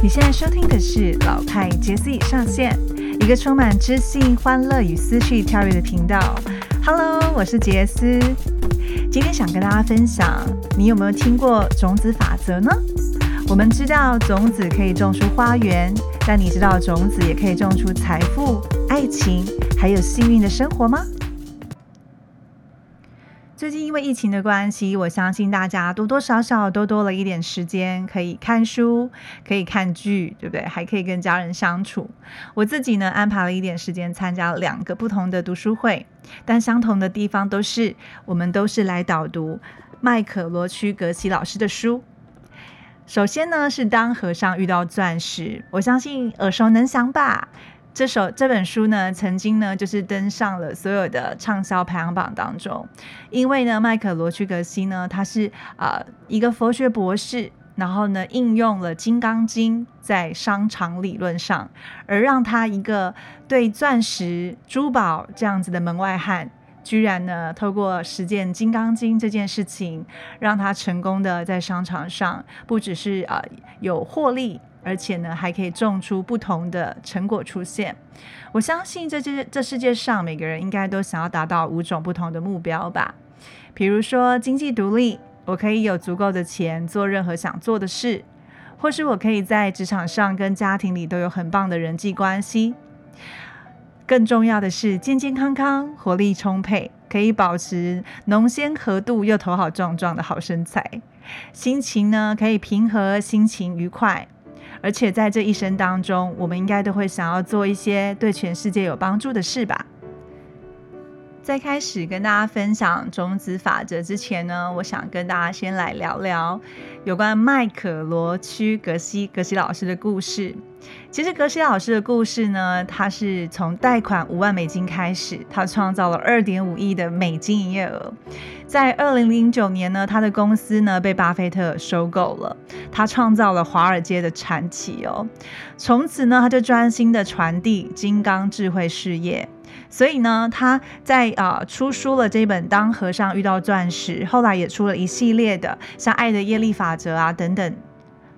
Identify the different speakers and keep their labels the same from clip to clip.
Speaker 1: 你现在收听的是老派杰斯上线，一个充满知性、欢乐与思绪跳跃的频道。Hello，我是杰斯。今天想跟大家分享，你有没有听过种子法则呢？我们知道种子可以种出花园，但你知道种子也可以种出财富、爱情，还有幸运的生活吗？最近因为疫情的关系，我相信大家多多少少都多了一点时间可以看书，可以看剧，对不对？还可以跟家人相处。我自己呢，安排了一点时间参加两个不同的读书会，但相同的地方都是，我们都是来导读麦可罗区格西老师的书。首先呢，是当和尚遇到钻石，我相信耳熟能详吧。这首这本书呢，曾经呢就是登上了所有的畅销排行榜当中，因为呢，麦克罗屈格西呢，他是啊一个佛学博士，然后呢应用了《金刚经》在商场理论上，而让他一个对钻石珠宝这样子的门外汉，居然呢透过实践《金刚经》这件事情，让他成功的在商场上不只是啊有获利。而且呢，还可以种出不同的成果出现。我相信，这这这世界上每个人应该都想要达到五种不同的目标吧。比如说，经济独立，我可以有足够的钱做任何想做的事；或是我可以在职场上跟家庭里都有很棒的人际关系。更重要的是，健健康康、活力充沛，可以保持浓鲜合度又头好壮壮的好身材。心情呢，可以平和，心情愉快。而且在这一生当中，我们应该都会想要做一些对全世界有帮助的事吧。在开始跟大家分享种子法则之前呢，我想跟大家先来聊聊有关麦可罗区格西格西老师的故事。其实格西老师的故事呢，他是从贷款五万美金开始，他创造了二点五亿的美金营业额。在二零零九年呢，他的公司呢被巴菲特收购了，他创造了华尔街的传奇哦。从此呢，他就专心的传递金刚智慧事业。所以呢，他在啊出书了这本《当和尚遇到钻石》，后来也出了一系列的像《爱的业力法则》啊等等。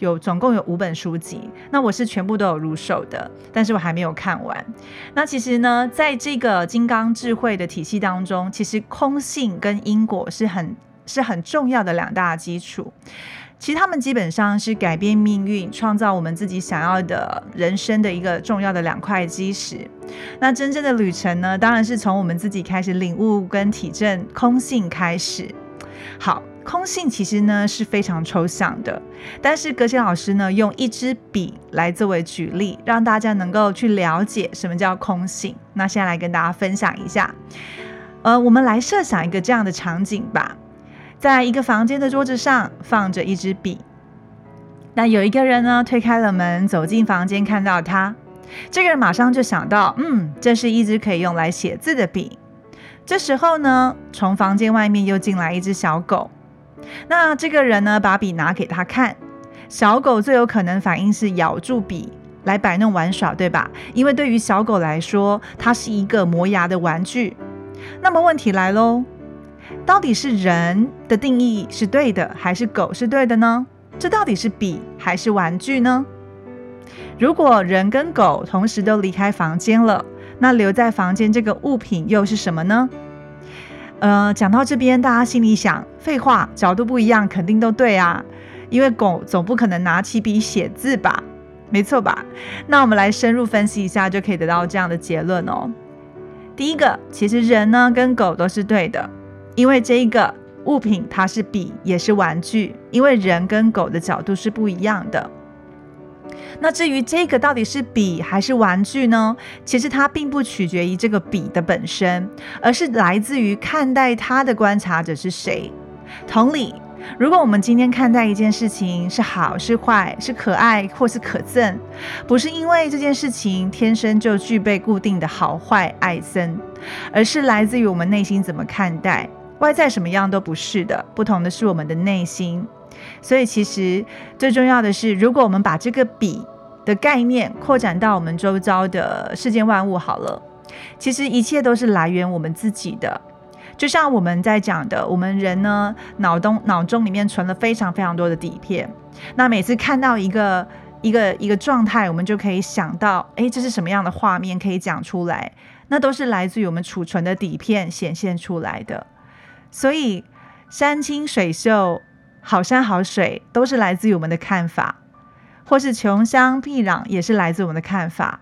Speaker 1: 有总共有五本书籍，那我是全部都有入手的，但是我还没有看完。那其实呢，在这个金刚智慧的体系当中，其实空性跟因果是很是很重要的两大基础。其实他们基本上是改变命运、创造我们自己想要的人生的一个重要的两块基石。那真正的旅程呢，当然是从我们自己开始领悟跟体证空性开始。好。空性其实呢是非常抽象的，但是格西老师呢用一支笔来作为举例，让大家能够去了解什么叫空性。那现在来跟大家分享一下，呃，我们来设想一个这样的场景吧，在一个房间的桌子上放着一支笔，那有一个人呢推开了门走进房间，看到他，这个人马上就想到，嗯，这是一支可以用来写字的笔。这时候呢，从房间外面又进来一只小狗。那这个人呢，把笔拿给他看，小狗最有可能反应是咬住笔来摆弄玩耍，对吧？因为对于小狗来说，它是一个磨牙的玩具。那么问题来喽，到底是人的定义是对的，还是狗是对的呢？这到底是笔还是玩具呢？如果人跟狗同时都离开房间了，那留在房间这个物品又是什么呢？呃，讲到这边，大家心里想，废话，角度不一样，肯定都对啊，因为狗总不可能拿起笔写字吧，没错吧？那我们来深入分析一下，就可以得到这样的结论哦。第一个，其实人呢跟狗都是对的，因为这一个物品它是笔，也是玩具，因为人跟狗的角度是不一样的。那至于这个到底是笔还是玩具呢？其实它并不取决于这个笔的本身，而是来自于看待它的观察者是谁。同理，如果我们今天看待一件事情是好是坏，是可爱或是可憎，不是因为这件事情天生就具备固定的好坏爱憎，而是来自于我们内心怎么看待。外在什么样都不是的，不同的是我们的内心。所以，其实最重要的是，如果我们把这个笔的概念扩展到我们周遭的世间万物，好了，其实一切都是来源我们自己的。就像我们在讲的，我们人呢，脑中脑中里面存了非常非常多的底片。那每次看到一个一个一个状态，我们就可以想到，哎，这是什么样的画面可以讲出来？那都是来自于我们储存的底片显现出来的。所以山清水秀、好山好水，都是来自于我们的看法；或是穷乡僻壤，也是来自我们的看法；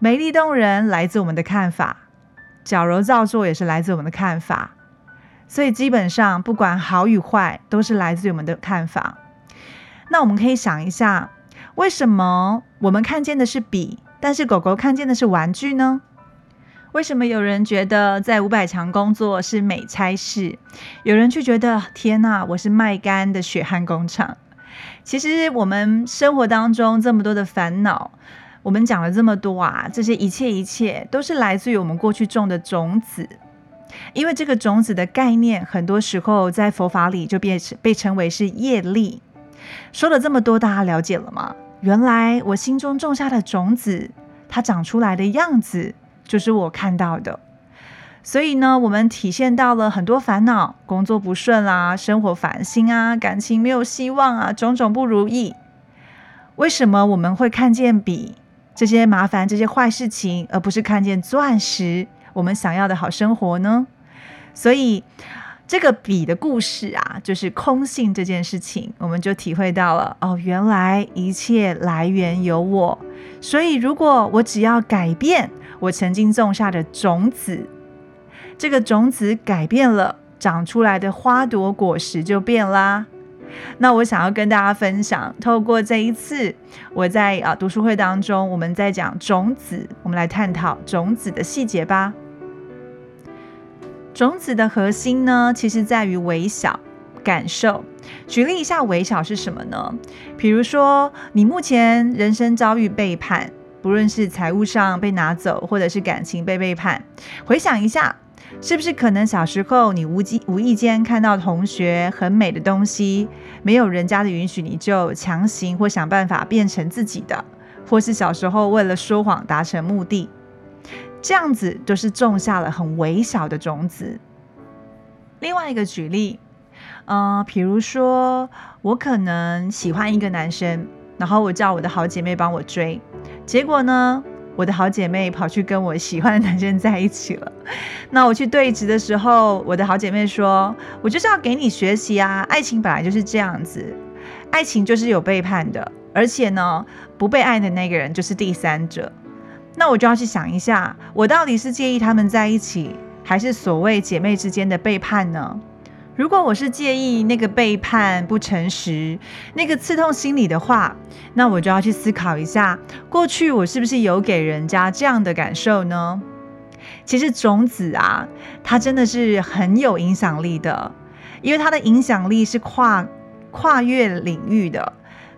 Speaker 1: 美丽动人，来自我们的看法；矫揉造作，也是来自我们的看法。所以基本上，不管好与坏，都是来自于我们的看法。那我们可以想一下，为什么我们看见的是笔，但是狗狗看见的是玩具呢？为什么有人觉得在五百强工作是美差事，有人却觉得天哪，我是卖干的血汗工厂？其实我们生活当中这么多的烦恼，我们讲了这么多啊，这些一切一切都是来自于我们过去种的种子。因为这个种子的概念，很多时候在佛法里就变成被称为是业力。说了这么多，大家了解了吗？原来我心中种下的种子，它长出来的样子，就是我看到的。所以呢，我们体现到了很多烦恼，工作不顺啦，生活烦心啊，感情没有希望啊，种种不如意。为什么我们会看见笔这些麻烦、这些坏事情，而不是看见钻石？我们想要的好生活呢？所以这个笔的故事啊，就是空性这件事情，我们就体会到了哦，原来一切来源有我。所以如果我只要改变我曾经种下的种子，这个种子改变了，长出来的花朵果实就变啦。那我想要跟大家分享，透过这一次我在啊读书会当中，我们在讲种子，我们来探讨种子的细节吧。种子的核心呢，其实在于微小感受。举例一下，微小是什么呢？比如说，你目前人生遭遇背叛，不论是财务上被拿走，或者是感情被背叛，回想一下，是不是可能小时候你无机无意间看到同学很美的东西，没有人家的允许，你就强行或想办法变成自己的，或是小时候为了说谎达成目的。这样子都是种下了很微小的种子。另外一个举例，呃，比如说我可能喜欢一个男生，然后我叫我的好姐妹帮我追，结果呢，我的好姐妹跑去跟我喜欢的男生在一起了。那我去对质的时候，我的好姐妹说：“我就是要给你学习啊，爱情本来就是这样子，爱情就是有背叛的，而且呢，不被爱的那个人就是第三者。”那我就要去想一下，我到底是介意他们在一起，还是所谓姐妹之间的背叛呢？如果我是介意那个背叛、不诚实、那个刺痛心里的话，那我就要去思考一下，过去我是不是有给人家这样的感受呢？其实种子啊，它真的是很有影响力的，因为它的影响力是跨跨越领域的。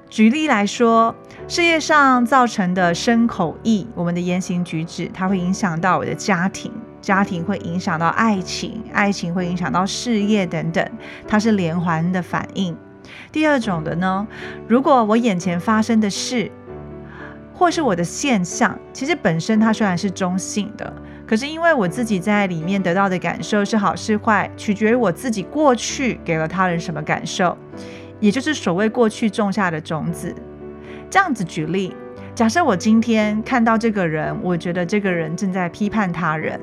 Speaker 1: 举例来说，事业上造成的身口意，我们的言行举止，它会影响到我的家庭，家庭会影响到爱情，爱情会影响到事业等等，它是连环的反应。第二种的呢，如果我眼前发生的事，或是我的现象，其实本身它虽然是中性的，可是因为我自己在里面得到的感受是好是坏，取决于我自己过去给了他人什么感受。也就是所谓过去种下的种子，这样子举例，假设我今天看到这个人，我觉得这个人正在批判他人，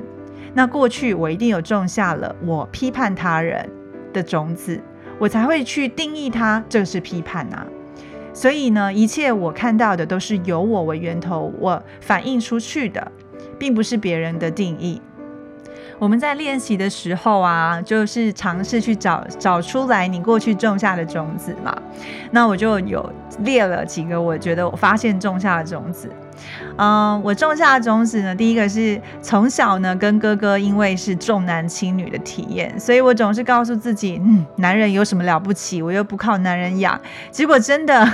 Speaker 1: 那过去我一定有种下了我批判他人的种子，我才会去定义他这是批判啊。所以呢，一切我看到的都是由我为源头，我反映出去的，并不是别人的定义。我们在练习的时候啊，就是尝试去找找出来你过去种下的种子嘛。那我就有列了几个，我觉得我发现种下的种子。嗯，我种下的种子呢，第一个是从小呢跟哥哥因为是重男轻女的体验，所以我总是告诉自己，嗯，男人有什么了不起，我又不靠男人养。结果真的，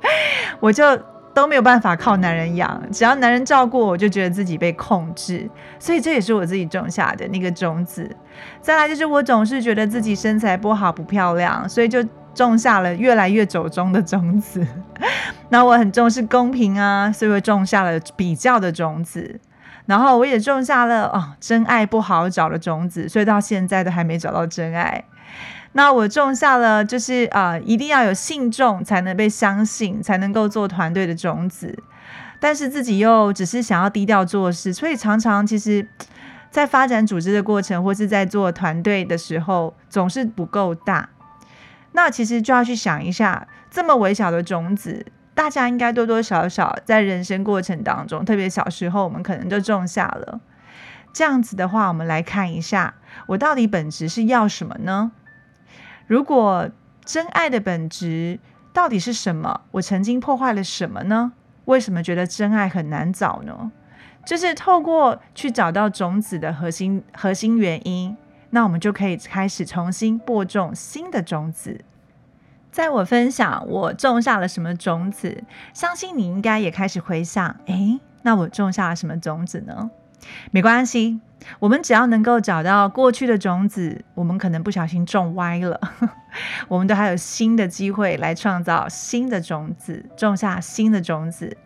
Speaker 1: 我就。都没有办法靠男人养，只要男人照顾我，就觉得自己被控制，所以这也是我自己种下的那个种子。再来就是我总是觉得自己身材不好不漂亮，所以就种下了越来越走中的种子。那我很重视公平啊，所以我种下了比较的种子。然后我也种下了哦，真爱不好找的种子，所以到现在都还没找到真爱。那我种下了，就是啊，一定要有信众才能被相信，才能够做团队的种子。但是自己又只是想要低调做事，所以常常其实，在发展组织的过程，或是在做团队的时候，总是不够大。那其实就要去想一下，这么微小的种子，大家应该多多少少在人生过程当中，特别小时候，我们可能就种下了。这样子的话，我们来看一下，我到底本质是要什么呢？如果真爱的本质到底是什么？我曾经破坏了什么呢？为什么觉得真爱很难找呢？就是透过去找到种子的核心核心原因，那我们就可以开始重新播种新的种子。在我分享我种下了什么种子，相信你应该也开始回想，诶，那我种下了什么种子呢？没关系，我们只要能够找到过去的种子，我们可能不小心种歪了，我们都还有新的机会来创造新的种子，种下新的种子。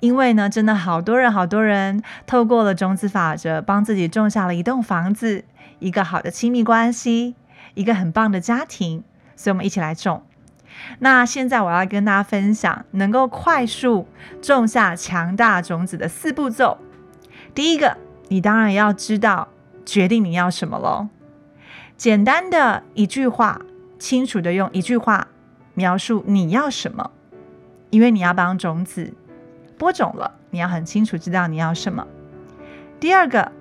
Speaker 1: 因为呢，真的好多人，好多人透过了种子法则，帮自己种下了一栋房子，一个好的亲密关系，一个很棒的家庭。所以，我们一起来种。那现在我要跟大家分享，能够快速种下强大种子的四步骤。第一个，你当然要知道决定你要什么喽。简单的一句话，清楚的用一句话描述你要什么，因为你要帮种子播种了，你要很清楚知道你要什么。第二个，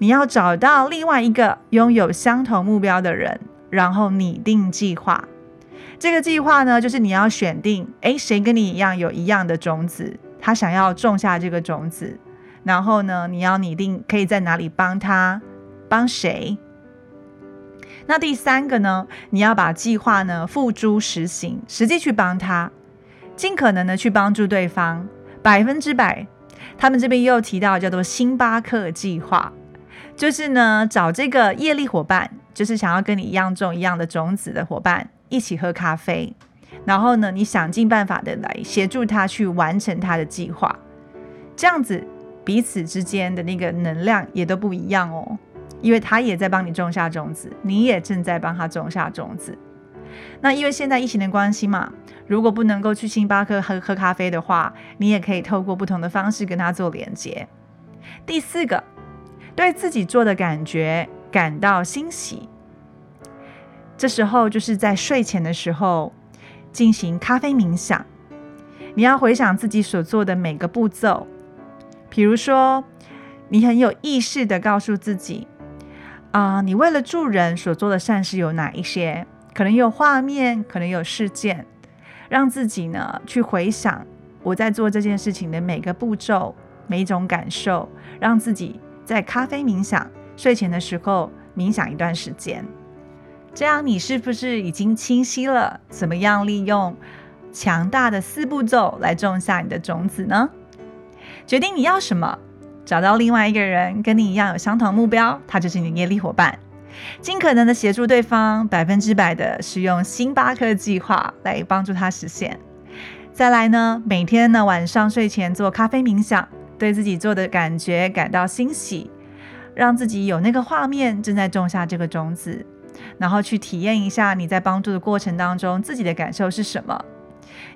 Speaker 1: 你要找到另外一个拥有相同目标的人，然后拟定计划。这个计划呢，就是你要选定，诶，谁跟你一样有一样的种子，他想要种下这个种子。然后呢，你要拟定可以在哪里帮他，帮谁？那第三个呢，你要把计划呢付诸实行，实际去帮他，尽可能的去帮助对方，百分之百。他们这边又提到叫做星巴克计划，就是呢找这个业力伙伴，就是想要跟你一样种一样的种子的伙伴，一起喝咖啡，然后呢，你想尽办法的来协助他去完成他的计划，这样子。彼此之间的那个能量也都不一样哦，因为他也在帮你种下种子，你也正在帮他种下种子。那因为现在疫情的关系嘛，如果不能够去星巴克喝喝咖啡的话，你也可以透过不同的方式跟他做连接。第四个，对自己做的感觉感到欣喜，这时候就是在睡前的时候进行咖啡冥想，你要回想自己所做的每个步骤。比如说，你很有意识的告诉自己，啊，你为了助人所做的善事有哪一些？可能有画面，可能有事件，让自己呢去回想我在做这件事情的每个步骤、每一种感受，让自己在咖啡冥想、睡前的时候冥想一段时间。这样，你是不是已经清晰了怎么样利用强大的四步骤来种下你的种子呢？决定你要什么，找到另外一个人跟你一样有相同目标，他就是你的业力伙伴，尽可能的协助对方，百分之百的使用星巴克计划来帮助他实现。再来呢，每天呢晚上睡前做咖啡冥想，对自己做的感觉感到欣喜，让自己有那个画面正在种下这个种子，然后去体验一下你在帮助的过程当中自己的感受是什么。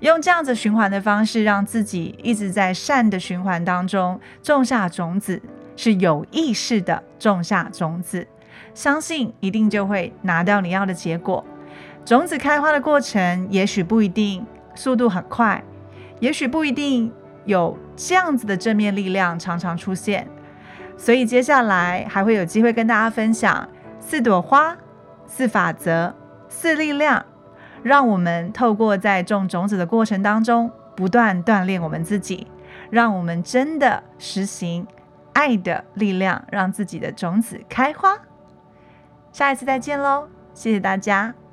Speaker 1: 用这样子循环的方式，让自己一直在善的循环当中种下种子，是有意识的种下种子，相信一定就会拿到你要的结果。种子开花的过程，也许不一定速度很快，也许不一定有这样子的正面力量常常出现。所以接下来还会有机会跟大家分享四朵花、四法则、四力量。让我们透过在种种子的过程当中，不断锻炼我们自己，让我们真的实行爱的力量，让自己的种子开花。下一次再见喽，谢谢大家。